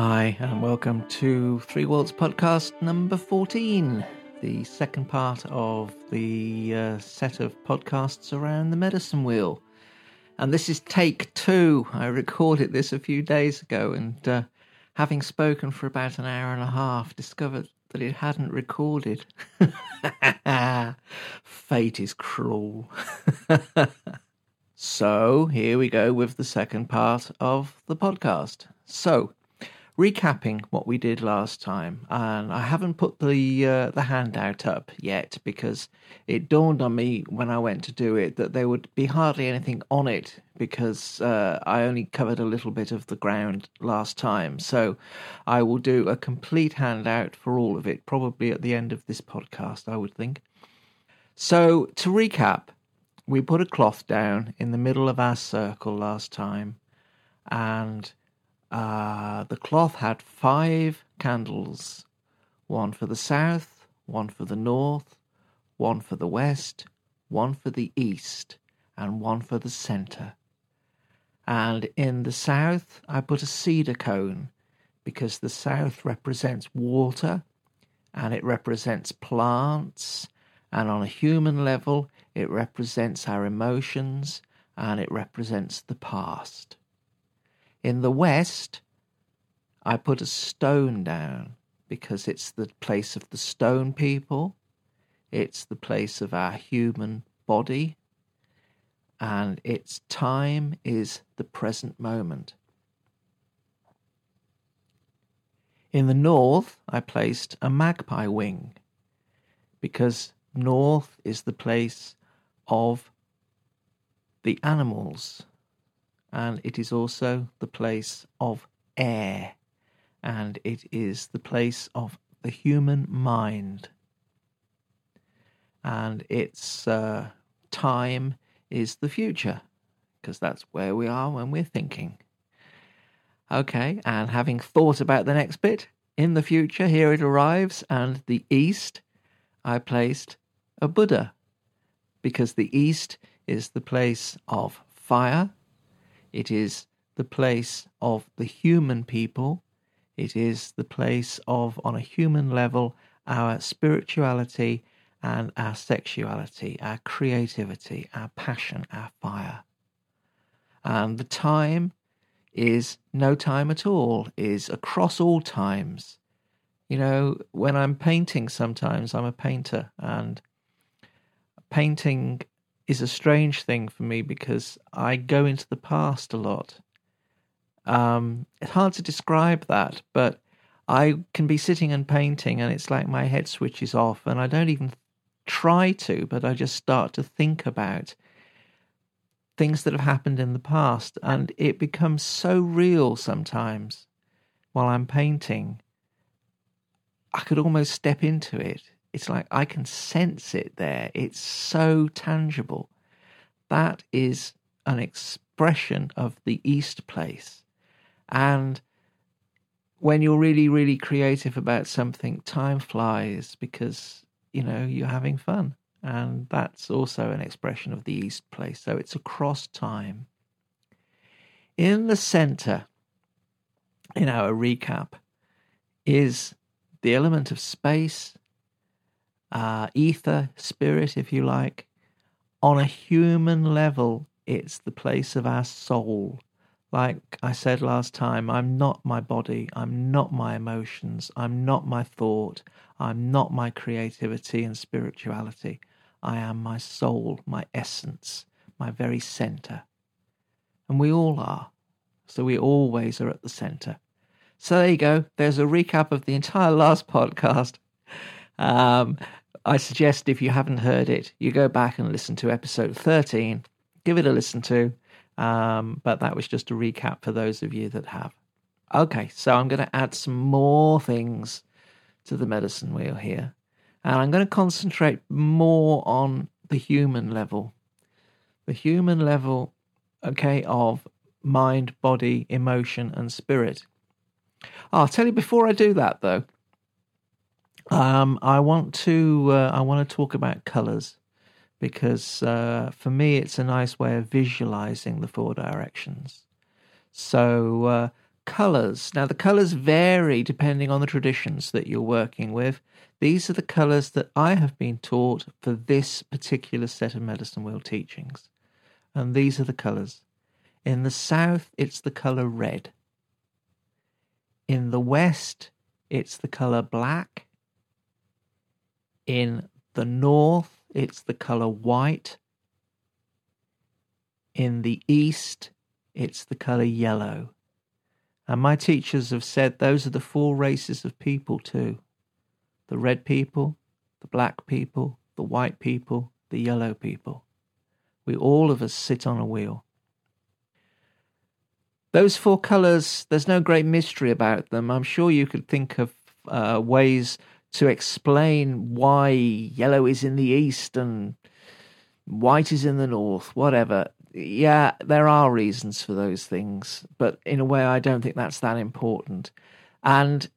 Hi, and welcome to Three Worlds podcast number 14, the second part of the uh, set of podcasts around the medicine wheel. And this is take two. I recorded this a few days ago, and uh, having spoken for about an hour and a half, discovered that it hadn't recorded. Fate is cruel. so, here we go with the second part of the podcast. So, recapping what we did last time, and I haven't put the uh, the handout up yet because it dawned on me when I went to do it that there would be hardly anything on it because uh, I only covered a little bit of the ground last time. So I will do a complete handout for all of it, probably at the end of this podcast, I would think. So to recap, we put a cloth down in the middle of our circle last time, and uh, the cloth had five candles one for the south, one for the north, one for the west, one for the east, and one for the center. And in the south, I put a cedar cone because the south represents water and it represents plants. And on a human level, it represents our emotions and it represents the past. In the west, I put a stone down because it's the place of the stone people, it's the place of our human body, and its time is the present moment. In the north, I placed a magpie wing because north is the place of the animals and it is also the place of air, and it is the place of the human mind. And its uh, time is the future, because that's where we are when we're thinking. Okay, and having thought about the next bit, in the future, here it arrives, and the east, I placed a Buddha, because the east is the place of fire it is the place of the human people. It is the place of, on a human level, our spirituality and our sexuality, our creativity, our passion, our fire. And the time is no time at all, is across all times. You know, when I'm painting, sometimes I'm a painter, and painting is a strange thing for me because I go into the past a lot. Um, it's hard to describe that, but I can be sitting and painting, and it's like my head switches off, and I don't even try to, but I just start to think about things that have happened in the past, and it becomes so real sometimes while I'm painting. I could almost step into it it's like I can sense it there. It's so tangible. That is an expression of the East place. And when you're really, really creative about something, time flies because, you know, you're having fun. And that's also an expression of the East place. So it's across time. In the center, in our recap, is the element of space uh, ether, spirit, if you like. On a human level, it's the place of our soul. Like I said last time, I'm not my body, I'm not my emotions, I'm not my thought, I'm not my creativity and spirituality. I am my soul, my essence, my very center. And we all are. So we always are at the center. So there you go. There's a recap of the entire last podcast. Um, I suggest if you haven't heard it, you go back and listen to episode 13. Give it a listen to. Um, but that was just a recap for those of you that have. Okay, so I'm going to add some more things to the medicine wheel here. And I'm going to concentrate more on the human level. The human level, okay, of mind, body, emotion, and spirit. I'll tell you before I do that, though, um, I want to uh, I want to talk about colors because uh, for me it's a nice way of visualizing the four directions. So uh, colors. Now, the colors vary depending on the traditions that you're working with. These are the colors that I have been taught for this particular set of medicine wheel teachings. And these are the colors. In the south, it's the color red. In the west, it's the color black. In the north, it's the color white. In the east, it's the color yellow. And my teachers have said those are the four races of people too the red people, the black people, the white people, the yellow people. We all of us sit on a wheel. Those four colours, there's no great mystery about them. I'm sure you could think of uh, ways to explain why yellow is in the east and white is in the north, whatever. Yeah, there are reasons for those things, but in a way, I don't think that's that important. And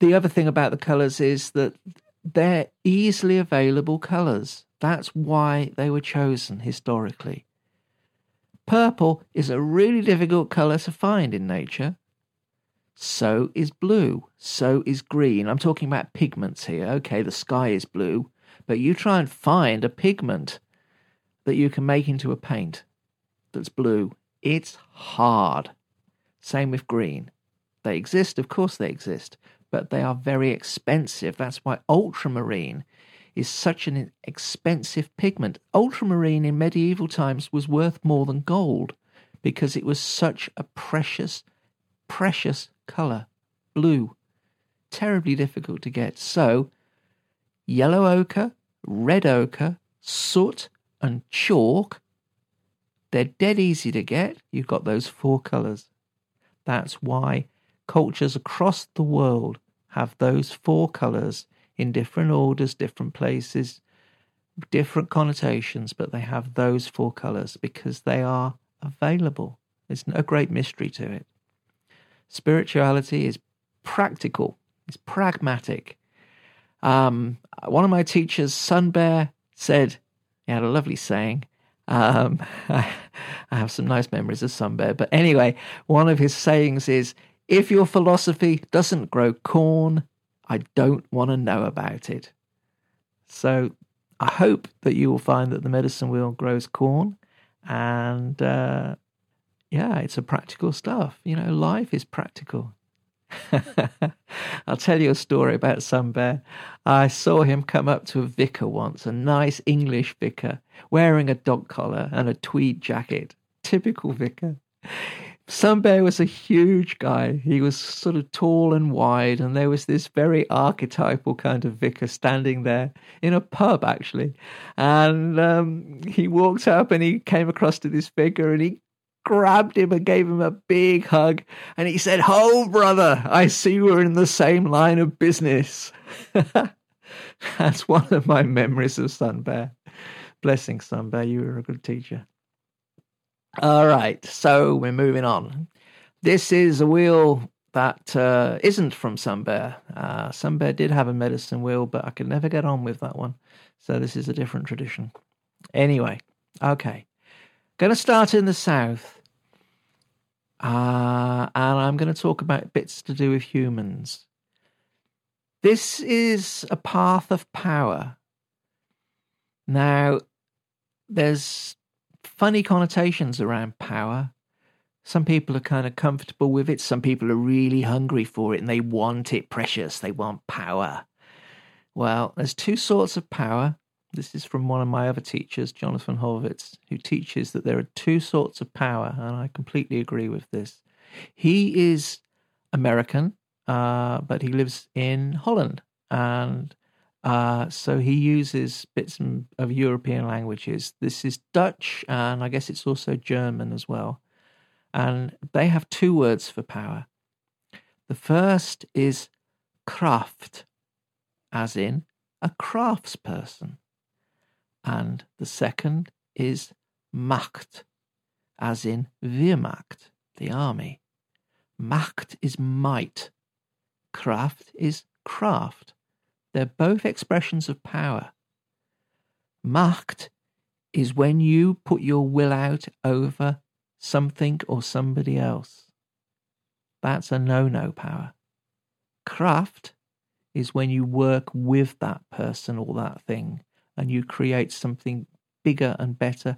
the other thing about the colours is that they're easily available colours. That's why they were chosen historically. Purple is a really difficult colour to find in nature. So is blue. So is green. I'm talking about pigments here. Okay, the sky is blue, but you try and find a pigment that you can make into a paint that's blue. It's hard. Same with green. They exist, of course they exist, but they are very expensive. That's why ultramarine is such an expensive pigment. Ultramarine in medieval times was worth more than gold because it was such a precious, precious colour. Blue. Terribly difficult to get. So, yellow ochre, red ochre, soot, and chalk, they're dead easy to get. You've got those four colours. That's why cultures across the world have those four colours in different orders, different places, different connotations, but they have those four colours because they are available. There's no great mystery to it. Spirituality is practical, it's pragmatic. Um, one of my teachers, Sun Bear, said, he had a lovely saying. Um, I have some nice memories of Sun Bear. But anyway, one of his sayings is if your philosophy doesn't grow corn, I don't want to know about it. So I hope that you will find that the medicine wheel grows corn and uh, yeah, it's a practical stuff. You know, life is practical. I'll tell you a story about Sun Bear. I saw him come up to a vicar once, a nice English vicar, wearing a dog collar and a tweed jacket. Typical vicar. Sun Bear was a huge guy. He was sort of tall and wide, and there was this very archetypal kind of vicar standing there in a pub, actually. And um, he walked up and he came across to this vicar and he grabbed him and gave him a big hug. And he said, Ho, brother, I see we're in the same line of business. That's one of my memories of Sun Bear. Blessing, Sun Bear, you were a good teacher. All right, so we're moving on. This is a wheel that uh, not from Sun Bear. Uh, Sun Bear did have a medicine wheel, but I could never get on with that one. So this is a different tradition. Anyway, okay. Going to start in the south. Uh, and I'm going to talk about bits to do with humans. This is a path of power. Now, there's funny connotations around power. Some people are kind of comfortable with it. Some people are really hungry for it and they want it precious. They want power. Well, there's two sorts of power. This is from one of my other teachers, Jonathan Horwitz, who teaches that there are two sorts of power, and I completely agree with this. He is American, uh, but he lives in Holland, and uh, so he uses bits of European languages. This is Dutch, and I guess it's also German as well. And they have two words for power. The first is Kraft, as in a craftsperson. And the second is Macht, as in Wehrmacht, the army. Macht is might. Kraft is craft. They're both expressions of power. Macht is when you put your will out over something or somebody else. That's a no no power. Craft is when you work with that person or that thing and you create something bigger and better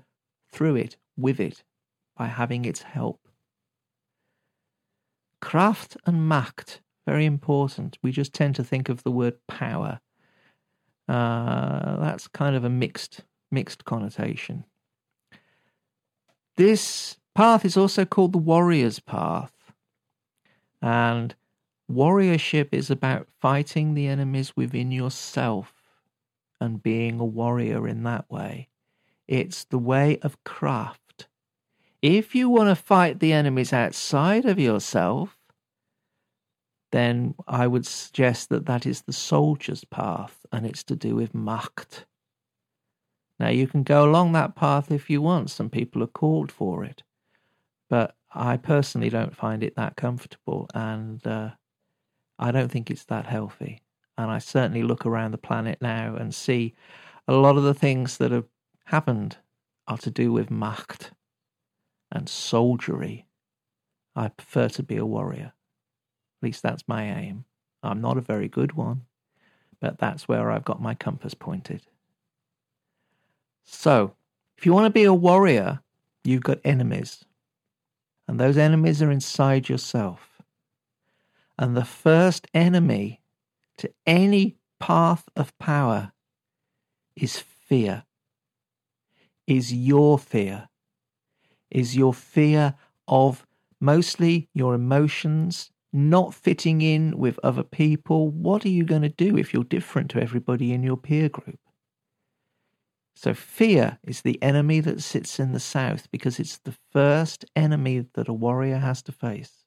through it, with it, by having its help. Kraft and Macht, very important. We just tend to think of the word power. Uh, that's kind of a mixed mixed connotation. This path is also called the warrior's path. And warriorship is about fighting the enemies within yourself and being a warrior in that way. It's the way of craft. If you want to fight the enemies outside of yourself, then I would suggest that that is the soldier's path and it's to do with Macht. Now, you can go along that path if you want. Some people are called for it. But I personally don't find it that comfortable and uh, I don't think it's that healthy. And I certainly look around the planet now and see a lot of the things that have happened are to do with Macht and soldiery. I prefer to be a warrior. At least that's my aim. I'm not a very good one, but that's where I've got my compass pointed. So, if you want to be a warrior, you've got enemies. And those enemies are inside yourself. And the first enemy to any path of power is fear, is your fear, is your fear of mostly your emotions not fitting in with other people. What are you going to do if you're different to everybody in your peer group? So, fear is the enemy that sits in the south because it's the first enemy that a warrior has to face.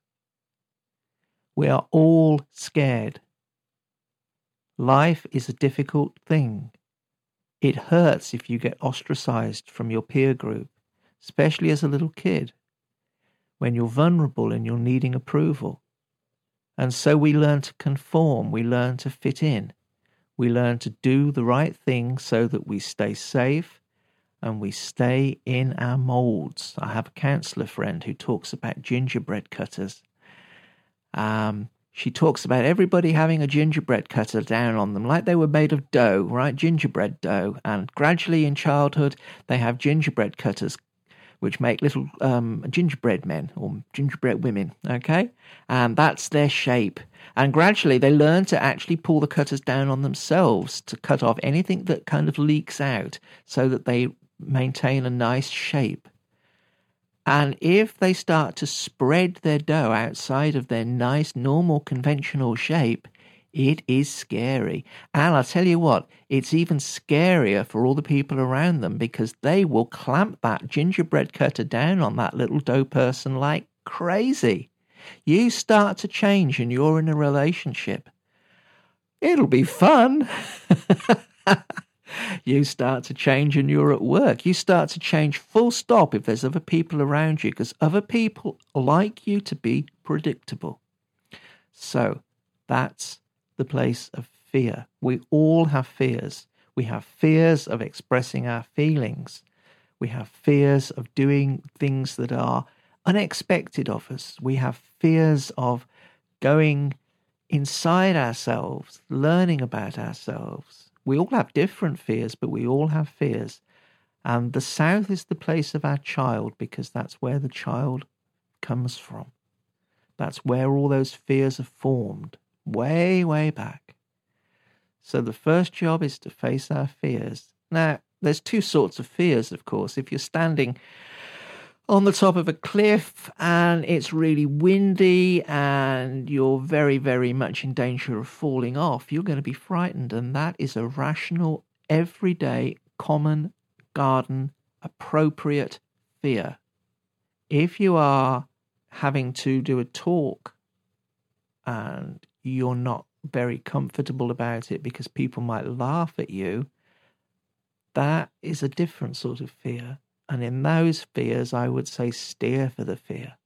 We are all scared. Life is a difficult thing. It hurts if you get ostracized from your peer group, especially as a little kid, when you're vulnerable and you're needing approval. And so we learn to conform, we learn to fit in. We learn to do the right thing so that we stay safe and we stay in our molds. I have a counselor friend who talks about gingerbread cutters. Um, she talks about everybody having a gingerbread cutter down on them, like they were made of dough, right? Gingerbread dough. And gradually in childhood, they have gingerbread cutters which make little um, gingerbread men or gingerbread women, okay? And that's their shape. And gradually they learn to actually pull the cutters down on themselves to cut off anything that kind of leaks out so that they maintain a nice shape. And if they start to spread their dough outside of their nice, normal, conventional shape, it is scary. And I'll tell you what, it's even scarier for all the people around them because they will clamp that gingerbread cutter down on that little dough person like crazy. You start to change and you're in a relationship. It'll be fun. you start to change and you're at work. You start to change full stop if there's other people around you because other people like you to be predictable. So that's the place of fear. We all have fears. We have fears of expressing our feelings. We have fears of doing things that are unexpected of us. We have fears of going inside ourselves, learning about ourselves. We all have different fears, but we all have fears. And the South is the place of our child because that's where the child comes from. That's where all those fears are formed way, way back. So the first job is to face our fears. Now, there's two sorts of fears, of course. If you're standing on the top of a cliff and it's really windy and you're very, very much in danger of falling off, you're going to be frightened. And that is a rational, everyday, common, garden, appropriate fear. If you are having to do a talk and you're not very comfortable about it because people might laugh at you, that is a different sort of fear. And in those fears, I would say steer for the fear.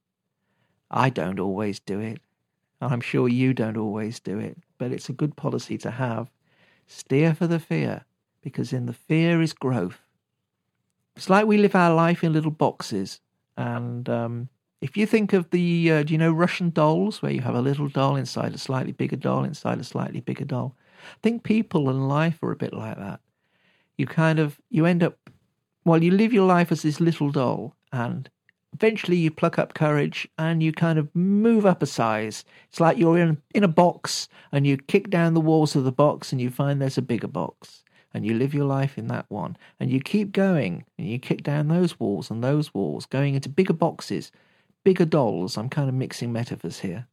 I don't always do it. And I'm sure you don't always do it, but it's a good policy to have. Steer for the fear, because in the fear is growth. It's like we live our life in little boxes, and um, If you think of the, uh, do you know Russian dolls, where you have a little doll inside a slightly bigger doll inside a slightly bigger doll? I think people and life are a bit like that. You kind of, you end up, well, you live your life as this little doll, and eventually you pluck up courage and you kind of move up a size. It's like you're in, in a box and you kick down the walls of the box and you find there's a bigger box. And you live your life in that one. And you keep going and you kick down those walls and those walls, going into bigger boxes bigger dolls. I'm kind of mixing metaphors here.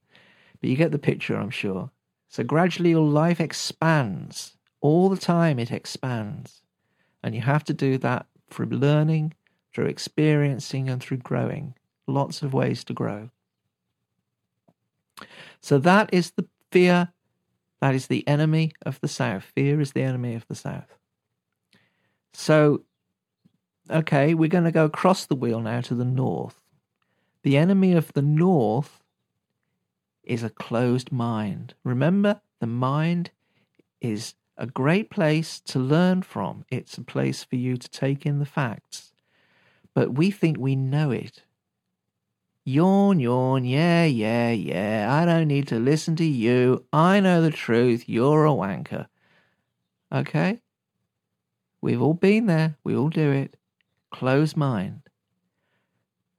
But you get the picture, I'm sure. So gradually your life expands. All the time it expands. And you have to do that through learning, through experiencing, and through growing. Lots of ways to grow. So that is the fear. That is the enemy of the South. Fear is the enemy of the South. So, okay, we're going to go across the wheel now to the north. The enemy of the north is a closed mind. Remember, the mind is a great place to learn from. It's a place for you to take in the facts. But we think we know it. Yawn, yawn, yeah, yeah, yeah. I don't need to listen to you. I know the truth. You're a wanker. Okay? We've all been there. We all do it. Close mind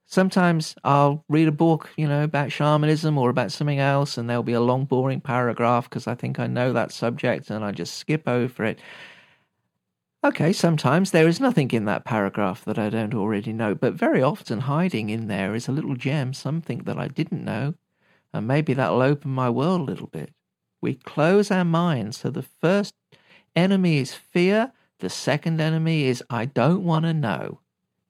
sometimes I'll read a book, you know, about shamanism or about something else, and there'll be a long, boring paragraph because I think I know that subject and I just skip over it. Okay, sometimes there is nothing in that paragraph that I don't already know, but very often hiding in there is a little gem, something that I didn't know, and maybe that'll open my world a little bit. We close our minds, so the first enemy is fear, the second enemy is I don't want to know.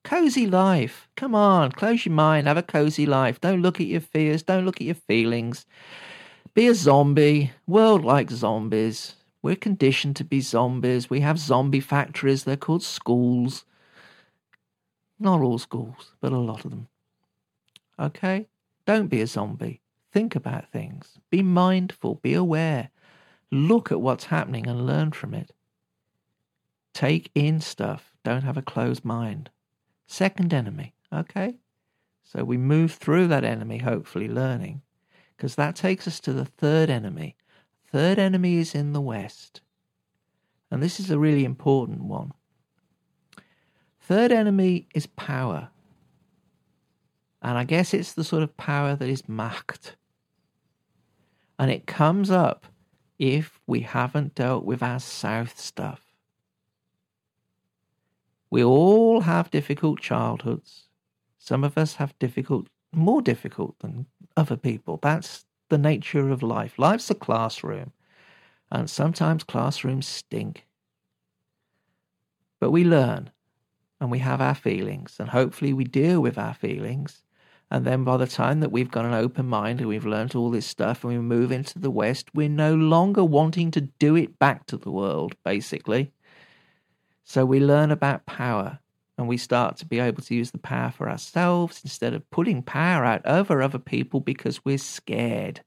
Cozy life. Come on, close your mind, have a cozy life. Don't look at your fears, don't look at your feelings. Be a zombie. World like zombies. We're conditioned to be zombies. We have zombie factories, they're called schools. Not all schools, but a lot of them. Okay? Don't be a zombie. Think about things. Be mindful. Be aware. Look at what's happening and learn from it. Take in stuff. Don't have a closed mind. Second enemy. Okay? So we move through that enemy, hopefully learning, because that takes us to the third enemy. Third enemy is in the West. And this is a really important one. Third enemy is power. And I guess it's the sort of power that is macht. And it comes up if we haven't dealt with our South stuff. We all have difficult childhoods. Some of us have difficult, more difficult than other people. That's the nature of life. Life's a classroom, and sometimes classrooms stink. But we learn, and we have our feelings, and hopefully we deal with our feelings. And then by the time that we've got an open mind and we've learned all this stuff and we move into the West, we're no longer wanting to do it back to the world, basically. So we learn about power and we start to be able to use the power for ourselves instead of putting power out over other people because we're scared.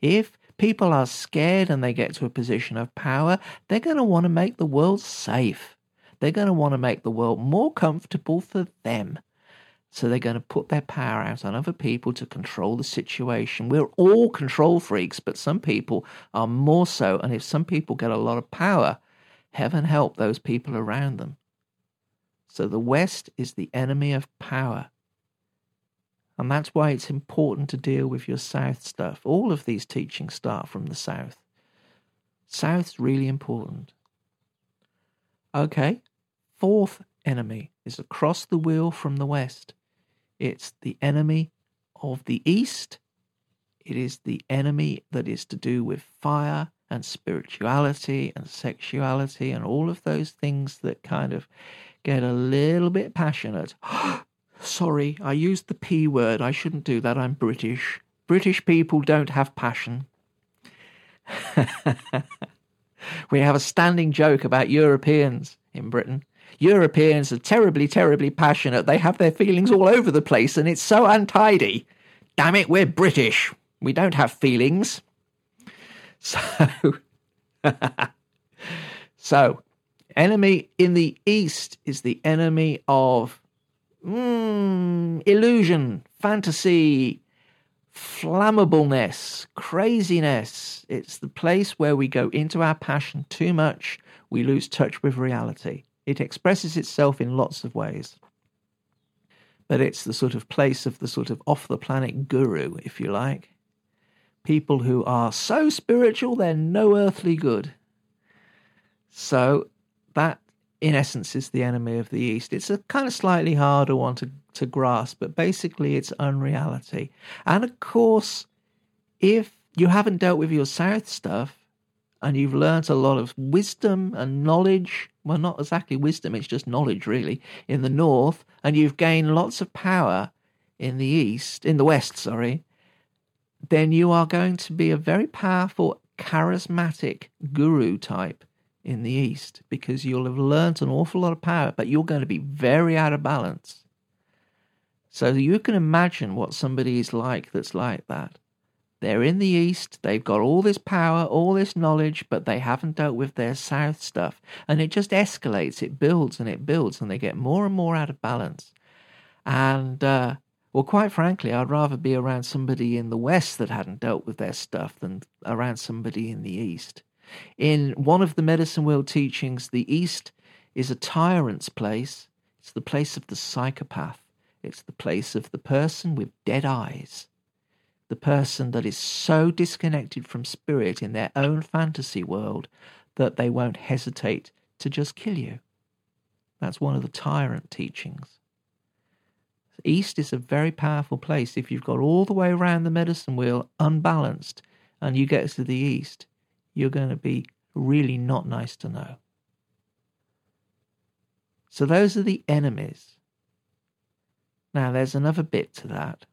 If people are scared and they get to a position of power, they're going to want to make the world safe. They're going to want to make the world more comfortable for them. So they're going to put their power out on other people to control the situation. We're all control freaks, but some people are more so. And if some people get a lot of power, Heaven help those people around them. So the West is the enemy of power. And that's why it's important to deal with your South stuff. All of these teachings start from the South. South's really important. Okay, fourth enemy is across the wheel from the West. It's the enemy of the East. It is the enemy that is to do with fire and spirituality and sexuality and all of those things that kind of get a little bit passionate. Sorry, I used the P word. I shouldn't do that. I'm British. British people don't have passion. we have a standing joke about Europeans in Britain. Europeans are terribly, terribly passionate. They have their feelings all over the place and it's so untidy. Damn it, we're British. We don't have feelings. So, so enemy in the east is the enemy of mm, illusion, fantasy, flammableness, craziness. It's the place where we go into our passion too much, we lose touch with reality. It expresses itself in lots of ways. But it's the sort of place of the sort of off the planet guru, if you like. People who are so spiritual they're no earthly good. So that in essence is the enemy of the East. It's a kind of slightly harder one to, to grasp, but basically it's unreality. And of course, if you haven't dealt with your South stuff and you've learnt a lot of wisdom and knowledge, well, not exactly wisdom, it's just knowledge really, in the North, and you've gained lots of power in the East, in the West, sorry, then you are going to be a very powerful, charismatic guru type in the East because you'll have learnt an awful lot of power, but you're going to be very out of balance. So you can imagine what somebody is like that's like that. They're in the East, they've got all this power, all this knowledge, but they haven't dealt with their South stuff. And it just escalates, it builds and it builds, and they get more and more out of balance. And, uh, well, quite frankly, I'd rather be around somebody in the West that hadn't dealt with their stuff than around somebody in the East. In one of the medicine world teachings, the East is a tyrant's place. It's the place of the psychopath. It's the place of the person with dead eyes. The person that is so disconnected from spirit in their own fantasy world that they won't hesitate to just kill you. That's one of the tyrant teachings. East is a very powerful place. If you've got all the way around the medicine wheel unbalanced and you get to the East, you're going to be really not nice to know. So those are the enemies. Now, there's another bit to that.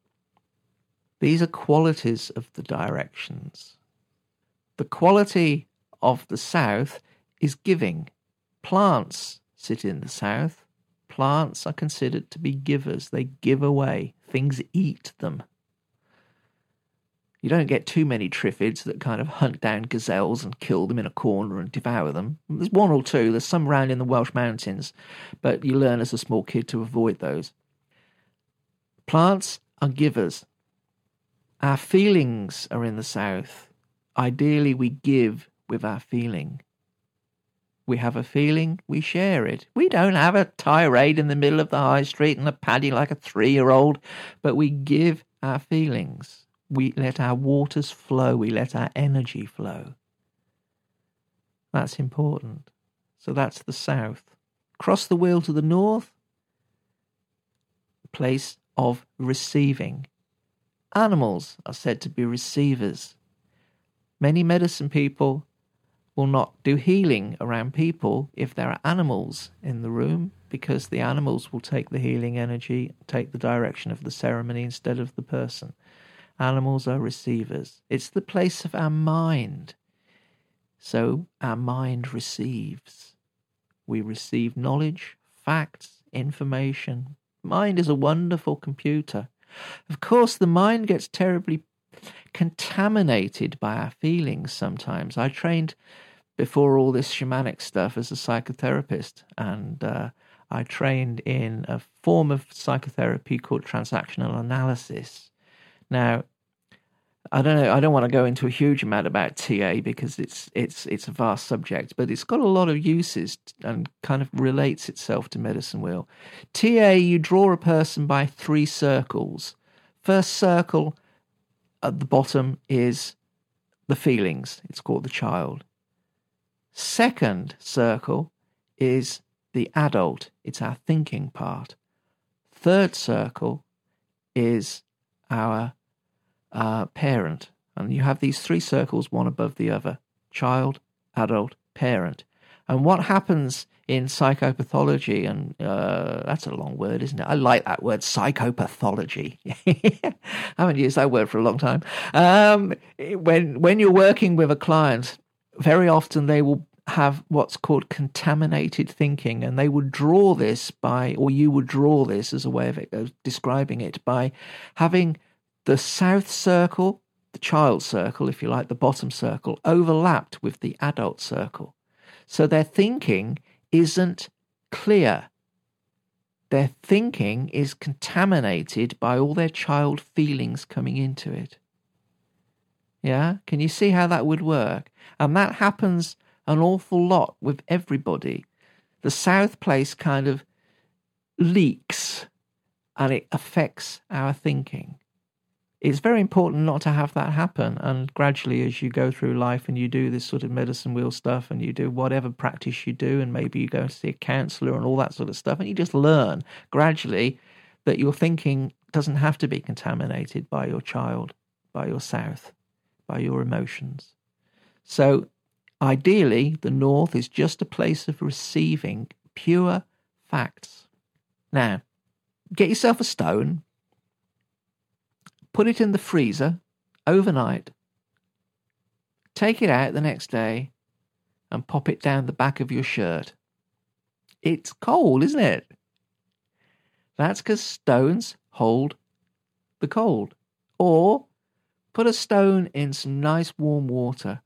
These are qualities of the directions. The quality of the south is giving. Plants sit in the south. Plants are considered to be givers. They give away. Things eat them. You don't get too many triffids that kind of hunt down gazelles and kill them in a corner and devour them. There's one or two, there's some around in the Welsh mountains, but you learn as a small kid to avoid those. Plants are givers. Our feelings are in the south. Ideally, we give with our feeling. We have a feeling, we share it. We don't have a tirade in the middle of the high street and a paddy like a three year old, but we give our feelings we let our waters flow, we let our energy flow. That's important. So that's the south. Cross the wheel to the north, place of receiving. Animals are said to be receivers. Many medicine people will not do healing around people if there are animals in the room because the animals will take the healing energy, take the direction of the ceremony instead of the person. Animals are receivers. It's the place of our mind. So our mind receives. We receive knowledge, facts, information. Mind is a wonderful computer. Of course, the mind gets terribly contaminated by our feelings sometimes. I trained before all this shamanic stuff as a psychotherapist, and uh, I trained in a form of psychotherapy called transactional analysis. Now, I don't know. I don't want to go into a huge amount about TA because it's it's it's a vast subject, but it's got a lot of uses and kind of relates itself to medicine wheel. TA, you draw a person by three circles. First circle at the bottom is the feelings. It's called the child. Second circle is the adult. It's our thinking part. Third circle is our uh, parent. And you have these three circles, one above the other child, adult, parent. And what happens in psychopathology, and uh, that's a long word, isn't it? I like that word, psychopathology. I haven't used that word for a long time. Um, when when you're working with a client, very often they will have what's called contaminated thinking, and they would draw this by, or you would draw this as a way of, of describing it by having the south circle, the child circle, if you like, the bottom circle, overlapped with the adult circle. So their thinking isn't clear. their thinking is contaminated by all their child feelings coming into it. Yeah? Can you see how that would work? And that happens an awful lot with everybody. The South Place kind of leaks and it affects our thinking. It's very important not to have that happen. And gradually, as you go through life and you do this sort of medicine wheel stuff and you do whatever practice you do, and maybe you go and see a counselor and all that sort of stuff, and you just learn gradually that your thinking doesn't have to be contaminated by your child, by your South, by your emotions. So, ideally, the North is just a place of receiving pure facts. Now, get yourself a stone, put it in the freezer overnight, take it out the next day, and pop it down the back of your shirt. It's cold, isn't it? That's because stones hold the cold. Or put a stone in some nice warm water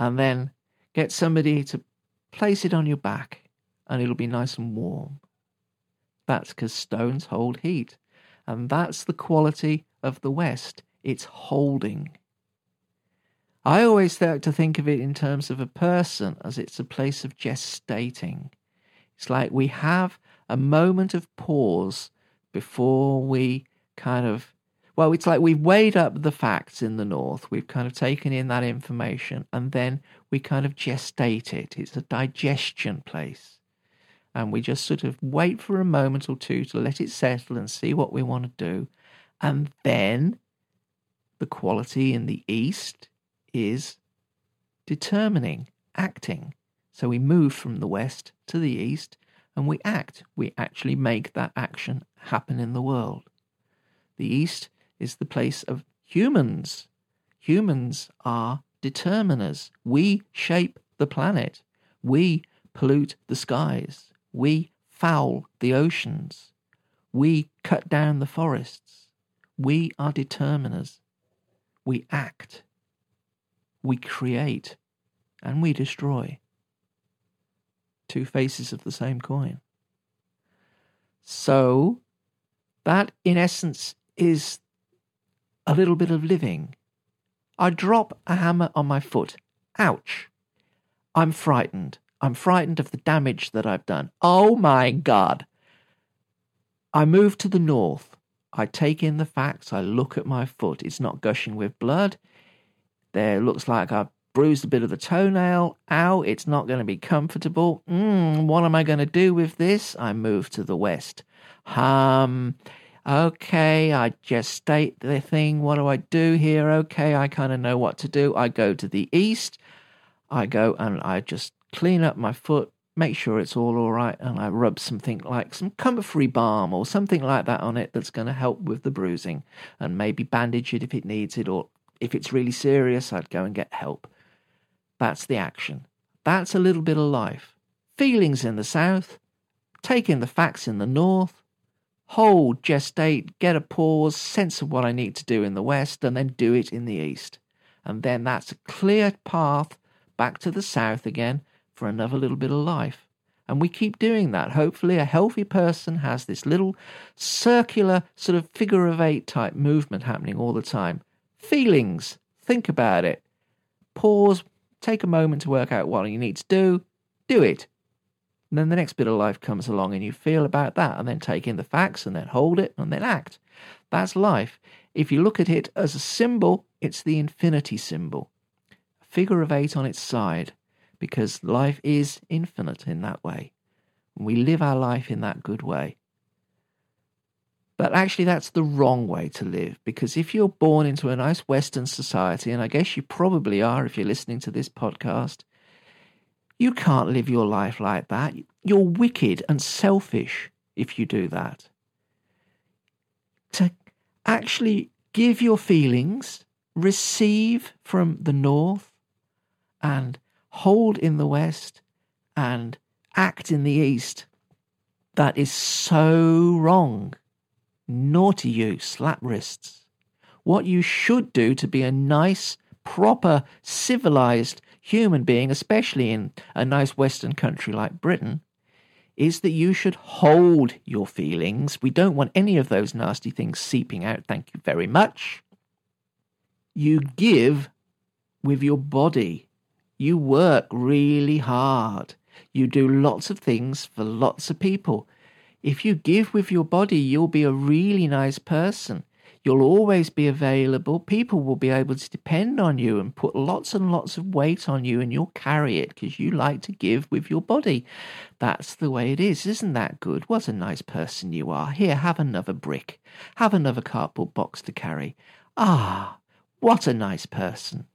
and then get somebody to place it on your back and it'll be nice and warm. That's because stones hold heat. And that's the quality of the West. It's holding. I always like to think of it in terms of a person as it's a place of gestating. It's like we have a moment of pause before we kind of well, it's like we've weighed up the facts in the north, we've kind of taken in that information, and then we kind of gestate it. It's a digestion place. And we just sort of wait for a moment or two to let it settle and see what we want to do. And then the quality in the east is determining, acting. So we move from the west to the east and we act. We actually make that action happen in the world. The east is the place of humans. Humans are determiners. We shape the planet. We pollute the skies. We foul the oceans. We cut down the forests. We are determiners. We act. We create. And we destroy. Two faces of the same coin. So, that in essence is a little bit of living. I drop a hammer on my foot. Ouch. I'm frightened. I'm frightened of the damage that I've done. Oh my God. I move to the north. I take in the facts. I look at my foot. It's not gushing with blood. There looks like I've bruised a bit of the toenail. Ow, it's not going to be comfortable. Mm, what am I going to do with this? I move to the west. Um, Okay, I just state the thing. What do I do here? Okay, I kind of know what to do. I go to the east. I go and I just clean up my foot, make sure it's all all right, and I rub something like some comfrey balm or something like that on it that's going to help with the bruising and maybe bandage it if it needs it, or if it's really serious, I'd go and get help. That's the action. That's a little bit of life. Feelings in the south, taking the facts in the north, hold, gestate, get a pause, sense of what I need to do in the West, and then do it in the East. And then that's a clear path back to the South again for another little bit of life. And we keep doing that. Hopefully, a healthy person has this little circular sort of figure of eight type movement happening all the time. Feelings, think about it. Pause, take a moment to work out what you need to do, do it. And then the next bit of life comes along and you feel about that and then take in the facts and then hold it and then act. That's life. If you look at it as a symbol, it's the infinity symbol. A figure of eight on its side, because life is infinite in that way. We live our life in that good way. But actually, that's the wrong way to live because if you're born into a nice Western society, and I guess you probably are if you're listening to this podcast, you can't live your life like that. You're wicked and selfish if you do that. To actually give your feelings, receive from the north, and hold in the west, and act in the east, that is so wrong. Naughty you, slap wrists. What you should do to be a nice, proper, civilized human being, especially in a nice Western country like Britain, is that you should hold your feelings. We don't want any of those nasty things seeping out. Thank you very much. You give with your body. You work really hard. You do lots of things for lots of people. If you give with your body, you'll be a really nice person. You'll always be available. People will be able to depend on you and put lots and lots of weight on you, and you'll carry it because you like to give with your body. That's the way it is. Isn't that good? What a nice person you are. Here, have another brick. Have another cardboard box to carry. Ah, what a nice person.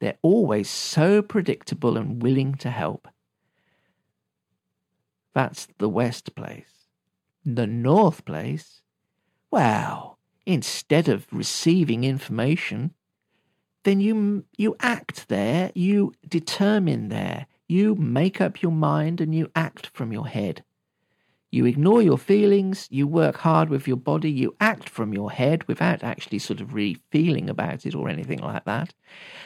They're always so predictable and willing to help. That's the West place. The North place? Well, instead of receiving information, then you you act there, you determine there, you make up your mind and you act from your head. You ignore your feelings, you work hard with your body, you act from your head without actually sort of really feeling about it or anything like that.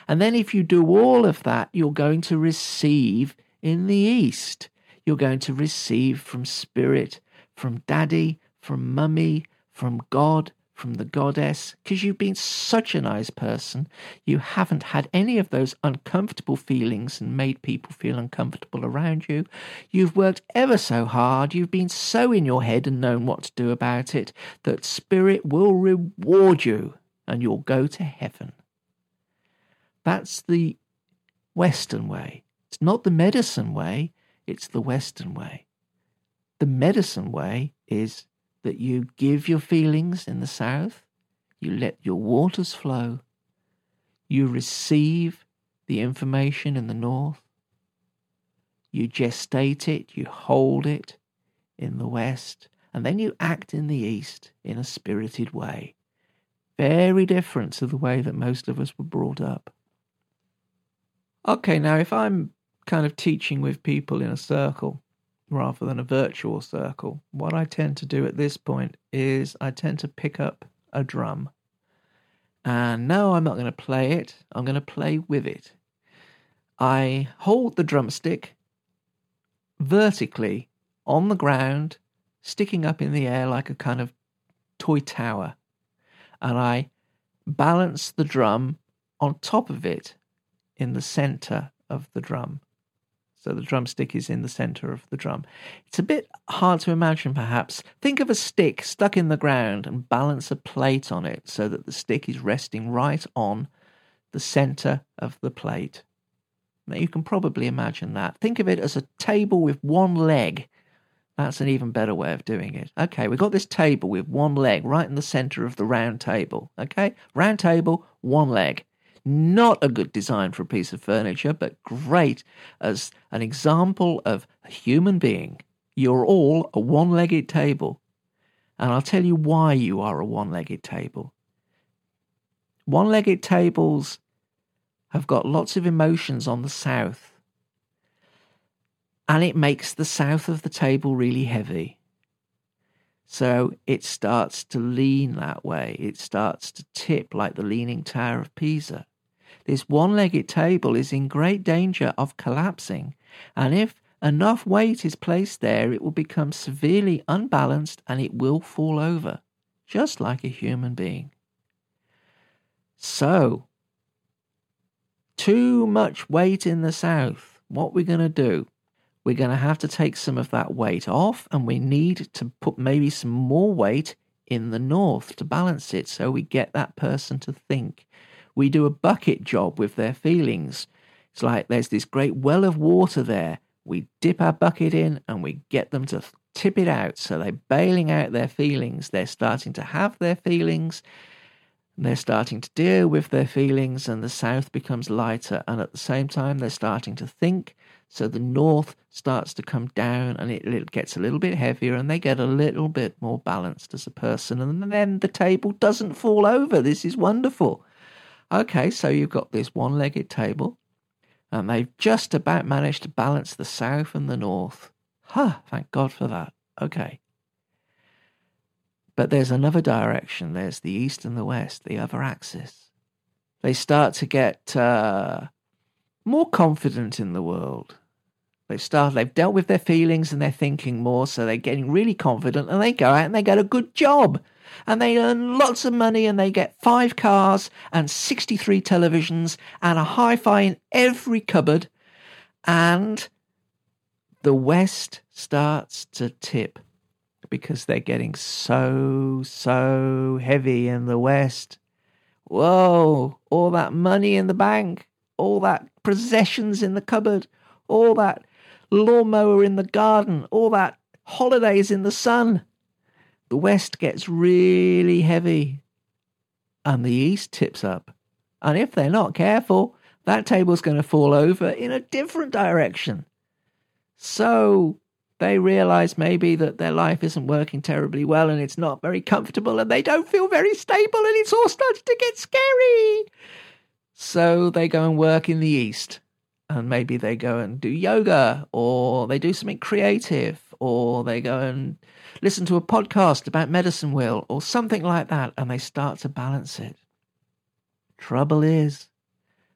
And then if you do all of that, you're going to receive in the East. You're going to receive from Spirit, from Daddy, from Mummy, from God, from the goddess because you've been such a nice person. You haven't had any of those uncomfortable feelings and made people feel uncomfortable around you. You've worked ever so hard. You've been so in your head and known what to do about it that spirit will reward you and you'll go to heaven. That's the Western way. It's not the medicine way, it's the Western way. The medicine way is that you give your feelings in the south, you let your waters flow, you receive the information in the north, you gestate it, you hold it in the west, and then you act in the east in a spirited way. Very different to the way that most of us were brought up. Okay, now if I'm kind of teaching with people in a circle, rather than a virtual circle, what I tend to do at this point is I tend to pick up a drum. And no, I'm not going to play it, I'm going to play with it. I hold the drumstick vertically on the ground, sticking up in the air like a kind of toy tower. And I balance the drum on top of it in the center of the drum. So the drumstick is in the center of the drum. It's a bit hard to imagine, perhaps. Think of a stick stuck in the ground and balance a plate on it so that the stick is resting right on the center of the plate. Now you can probably imagine that. Think of it as a table with one leg. That's an even better way of doing it. Okay, we've got this table with one leg right in the center of the round table. Okay, round table, one leg. Not a good design for a piece of furniture, but great as an example of a human being. You're all a one legged table. And I'll tell you why you are a one legged table. One legged tables have got lots of emotions on the south. And it makes the south of the table really heavy. So it starts to lean that way. It starts to tip like the Leaning Tower of Pisa this one legged table is in great danger of collapsing, and if enough weight is placed there, it will become severely unbalanced and it will fall over, just like a human being. So, too much weight in the south. What we're going to do? We're going to have to take some of that weight off, and we need to put maybe some more weight in the north to balance it so we get that person to think we do a bucket job with their feelings. It's like there's this great well of water there. We dip our bucket in and we get them to tip it out. So they're bailing out their feelings. They're starting to have their feelings. They're starting to deal with their feelings, and the south becomes lighter. And at the same time, they're starting to think. So the north starts to come down and it, it, gets a little bit heavier and they get a little bit more balanced as a person. And then the table doesn't fall over. This is wonderful. Okay, so you've got this one legged table, and they've just about managed to balance the south and the north. Huh, thank God for that. Okay. But there's another direction. There's the east and the west, the other axis. They start to get uh, more confident in the world. They've started, they've dealt with their feelings and their thinking more, so they're getting really confident and they go out and they get a good job. And they earn lots of money and they get five cars and 63 televisions and a hi fi in every cupboard. And the West starts to tip because they're getting so, so heavy in the West. Whoa, all that money in the bank, all that possessions in the cupboard, all that lawnmower in the garden, all that holidays in the sun. The West gets really heavy and the East tips up. And if they're not careful, that table's going to fall over in a different direction. So they realize maybe that their life isn't working terribly well and it's not very comfortable and they don't feel very stable and it's all starting to get scary. So they go and work in the East and maybe they go and do yoga or they do something creative or they go and listen to a podcast about medicine wheel or something like that and they start to balance it. Trouble is,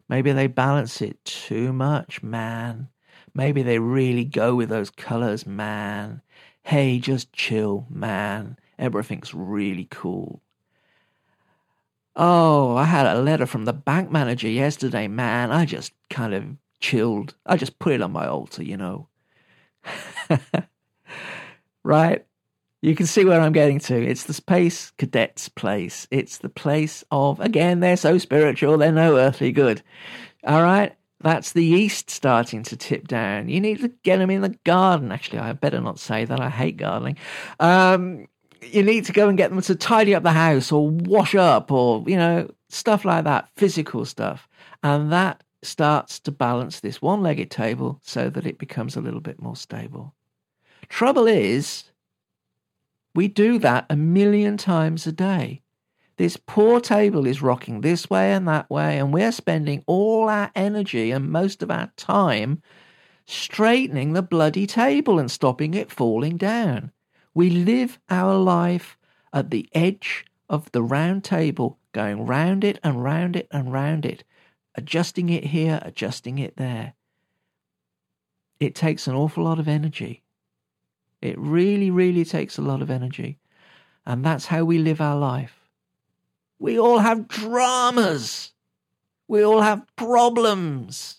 maybe they balance it too much, man. Maybe they really go with those colors, man. Hey, just chill, man. Everything's really cool. Oh, I had a letter from the bank manager yesterday, man. I just kind of chilled. I just put it on my altar, you know. right? You can see where I'm getting to. It's the Space Cadets place. It's the place of, again, they're so spiritual, they're no earthly good. All right? That's the East starting to tip down. You need to get them in the garden. Actually, I better not say that. I hate gardening. Um, you need to go and get them to tidy up the house or wash up or, you know, stuff like that, physical stuff. And that starts to balance this one legged table so that it becomes a little bit more stable. Trouble is, we do that a million times a day. This poor table is rocking this way and that way, and we're spending all our energy and most of our time straightening the bloody table and stopping it falling down. We live our life at the edge of the round table, going round it and round it and round it, adjusting it here, adjusting it there. It takes an awful lot of energy. It really, really takes a lot of energy. And that's how we live our life. We all have dramas. We all have problems.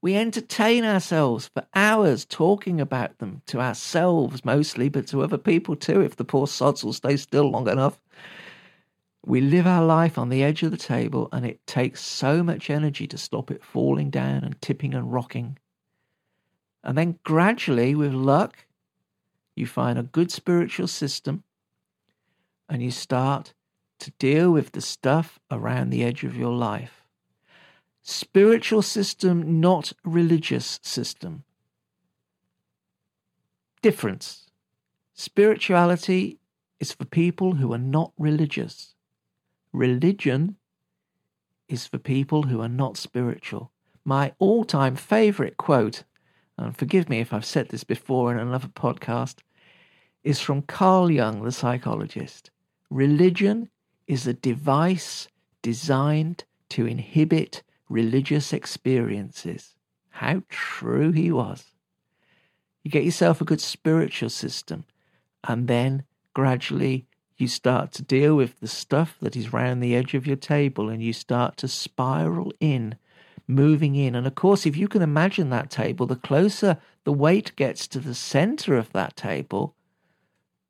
We entertain ourselves for hours talking about them to ourselves mostly, but to other people too, if the poor sods will stay still long enough. We live our life on the edge of the table, and it takes so much energy to stop it falling down and tipping and rocking. And then gradually, with luck, you find a good spiritual system and you start to deal with the stuff around the edge of your life. Spiritual system, not religious system. Difference. Spirituality is for people who are not religious. Religion is for people who are not spiritual. My all time favorite quote, and forgive me if I've said this before in another podcast, is from Carl Jung, the psychologist. Religion is a device designed to inhibit religious experiences. How true he was. You get yourself a good spiritual system, and then gradually you start to deal with the stuff that is round the edge of your table and you start to spiral in, moving in. And of course, if you can imagine that table, the closer the weight gets to the center of that table,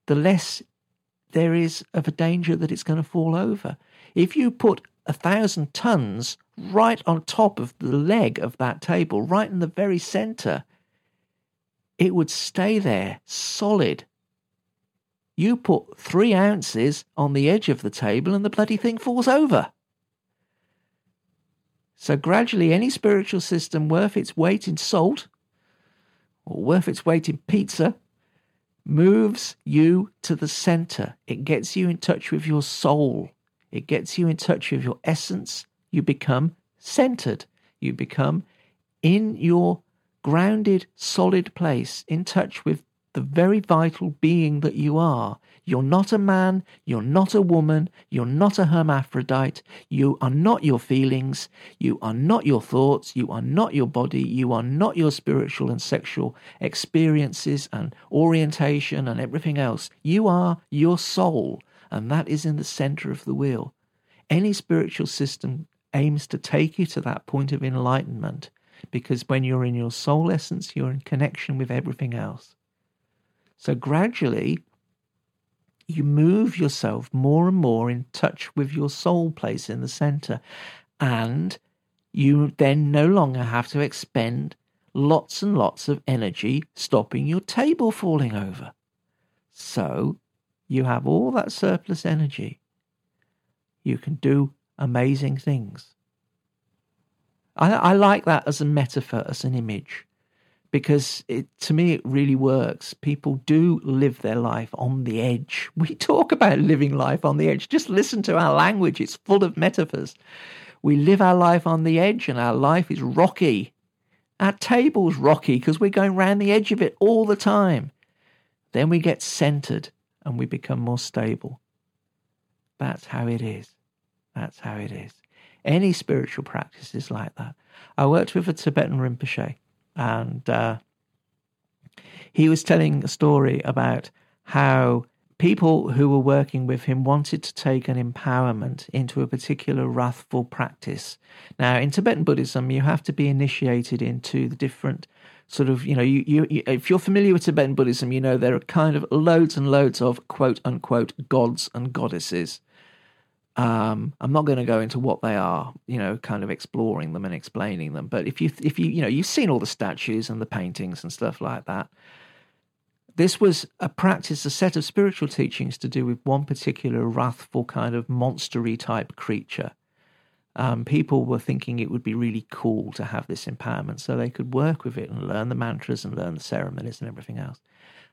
the less there is of a danger that it's going to fall over. If you put a thousand tons right on top of the leg of that table, right in the very center, it would stay there solid. You put three ounces on the edge of the table and the bloody thing falls over. So, gradually, any spiritual system worth its weight in salt or worth its weight in pizza moves you to the center. It gets you in touch with your soul. It gets you in touch with your essence. You become centered. You become in your grounded, solid place, in touch with the very vital being that you are. You're not a man, you're not a woman, you're not a hermaphrodite, you are not your feelings, you are not your thoughts, you are not your body, you are not your spiritual and sexual experiences and orientation and everything else. You are your soul, and that is in the center of the wheel. Any spiritual system aims to take you to that point of enlightenment because when you're in your soul essence, you're in connection with everything else. So gradually, you move yourself more and more in touch with your soul place in the center. And you then no longer have to expend lots and lots of energy stopping your table falling over. So you have all that surplus energy. You can do amazing things. I, I like that as a metaphor, as an image because it, to me it really works. People do live their life on the edge. We talk about living life on the edge. Just listen to our language, it's full of metaphors. We live our life on the edge and our life is rocky. Our table's rocky because we're going round the edge of it all the time. Then we get centered and we become more stable. That's how it is. That's how it is. Any spiritual practice is like that. I worked with a Tibetan Rinpoche and uh, he was telling a story about how people who were working with him wanted to take an empowerment into a particular wrathful practice. Now, in Tibetan Buddhism, you have to be initiated into the different sort of, you know, you, you, you, if you're familiar with Tibetan Buddhism, you know there are kind of loads and loads of quote unquote gods and goddesses. Um, I'm not going to go into what they are, you know, kind of exploring them and explaining them. But if you, if you, you know, you've seen all the statues and the paintings and stuff like that. This was a practice, a set of spiritual teachings to do with one particular wrathful kind of monstery type creature. Um, people were thinking it would be really cool to have this empowerment so they could work with it and learn the mantras and learn the ceremonies and everything else.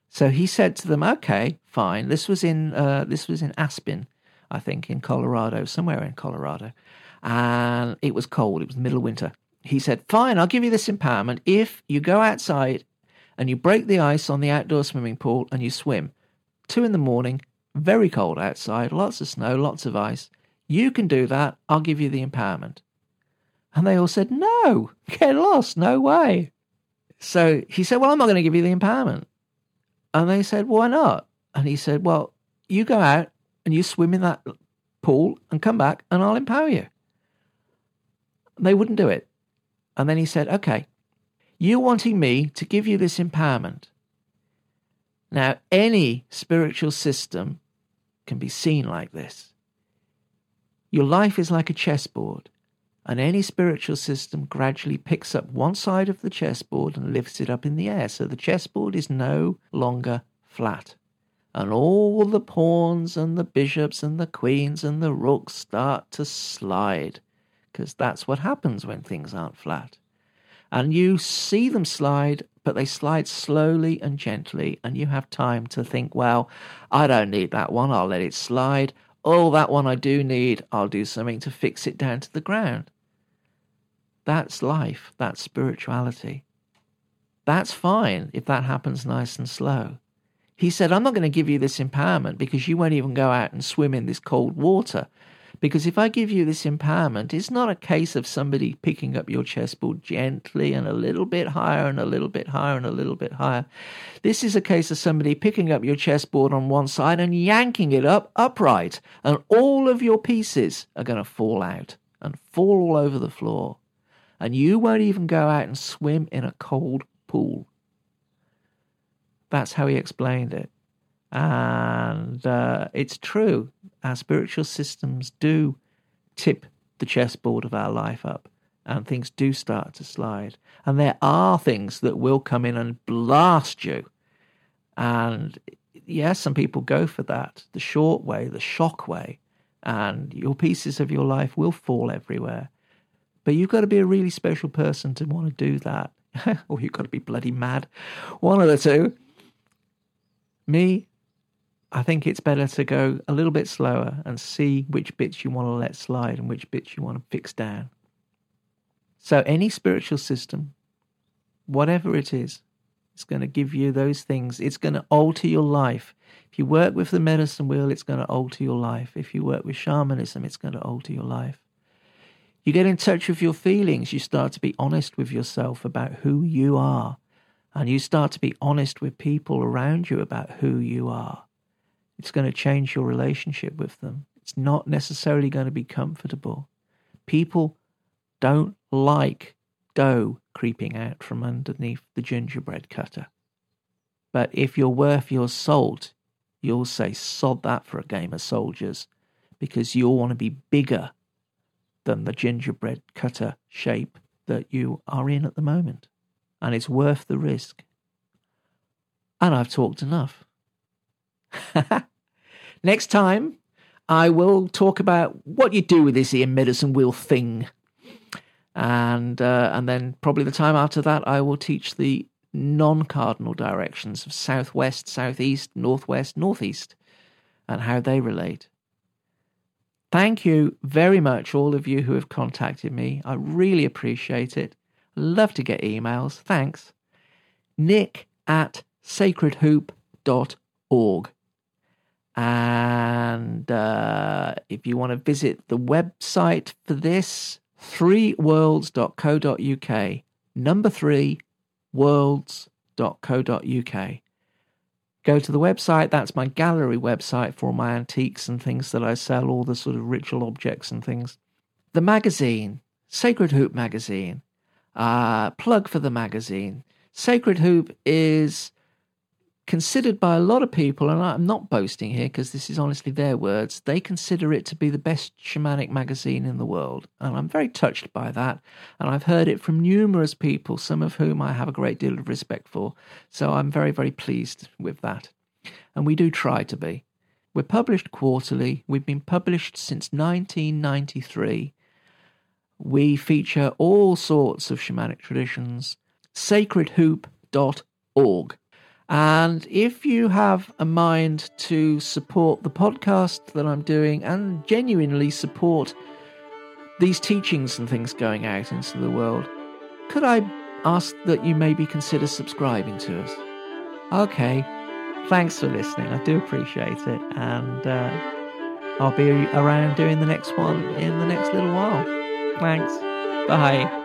So he said to them, "Okay, fine. This was in uh, this was in Aspen, I think, in Colorado, somewhere in Colorado. And it was cold, it was middle of winter. He said, Fine, I'll give you this empowerment if you go outside and you break the ice on the outdoor swimming pool and you swim. Two in the morning, very cold outside, lots of snow, lots of ice. You can do that, I'll give you the empowerment. And they all said, No, get lost, no way. So he said, Well, I'm not going to give you the empowerment. And they said, Why not? And he said, Well, you go out and you swim in that pool and come back and I'll empower you. They wouldn't do it. And then he said, Okay, you're wanting me to give you this empowerment. Now, any spiritual system can be seen like this. Your life is like a chessboard, and any spiritual system gradually picks up one side of the chessboard and lifts it up in the air, so the chessboard is no longer flat and all the pawns and the bishops and the queens and the rooks start to slide, because that's what happens when things aren't flat. And you see them slide, but they slide slowly and gently, and you have time to think, well, I don't need that one, I'll let it slide. Oh, that one I do need, I'll do something to fix it down to the ground. That's life, that's spirituality. That's fine if that happens nice and slow. He said, I'm not going to give you this empowerment because you won't even go out and swim in this cold water. Because if I give you this empowerment, it's not a case of somebody picking up your chessboard gently and a little bit higher and a little bit higher and a little bit higher. This is a case of somebody picking up your chessboard on one side and yanking it up upright, and all of your pieces are going to fall out and fall all over the floor. And you won't even go out and swim in a cold pool. That's how he explained it. And uh, it's true. Our spiritual systems do tip the chessboard of our life up, and things do start to slide. And there are things that will come in and blast you. And yes, some people go for that the short way, the shock way, and your pieces of your life will fall everywhere. But you've got to be a really special person to want to do that. or you've got to be bloody mad. One of the two. Me, I think it's better to go a little bit slower and see which bits you want to let slide and which bits you want to fix down. So, any spiritual system, whatever it is, It's going to give you those things. It's going to alter your life. If you work with the medicine wheel, it's going to alter your life. If you work with shamanism, it's going to alter your life. You get in touch with your feelings. You start to be honest with yourself about who you are. And you start to be honest with people around you about who you are. It's going to change your relationship with them. It's not necessarily going to be comfortable. People don't like dough creeping out from underneath the gingerbread cutter. But if you're worth your salt, you'll say, sod that for a game of soldiers, because you'll want to be bigger than the gingerbread cutter shape that you are in at the moment. And it's worth the risk. And I've talked enough. Next time, I will talk about what you do with this ear medicine wheel thing. And uh, and then probably the time after that, I will teach the non-cardinal directions of southwest, southeast, northwest, northeast, and how they relate. Thank you very much, all of you who have contacted me. I really appreciate it. Love to get emails. Thanks. Nick at sacredhoop.org. And uh, if you want to visit the website for this, threeworlds.co.uk. Number three, worlds.co.uk. Go to the website, that's my gallery website for all my antiques and things that I sell, all the sort of ritual objects and things. The magazine, Sacred Hoop magazine. Uh, plug for the magazine. Sacred Hoop is considered by a lot of people, and I'm not boasting here because this is honestly their words, they consider it to be the best shamanic magazine in the world. And I'm very touched by that. And I've heard it from numerous people, some of whom I have a great deal of respect for. So I'm very, very pleased with that. And we do try to be. We're published quarterly. We've been published since 1993. We feature all sorts of shamanic traditions. Sacredhoop.org and if you have a mind to support the podcast that I'm doing and genuinely support these teachings and things going out into the world, could I ask that you maybe consider subscribing to us? Okay, thanks for listening. I do appreciate it. And uh, I'll be around doing the next one in the next little while. Thanks. Bye.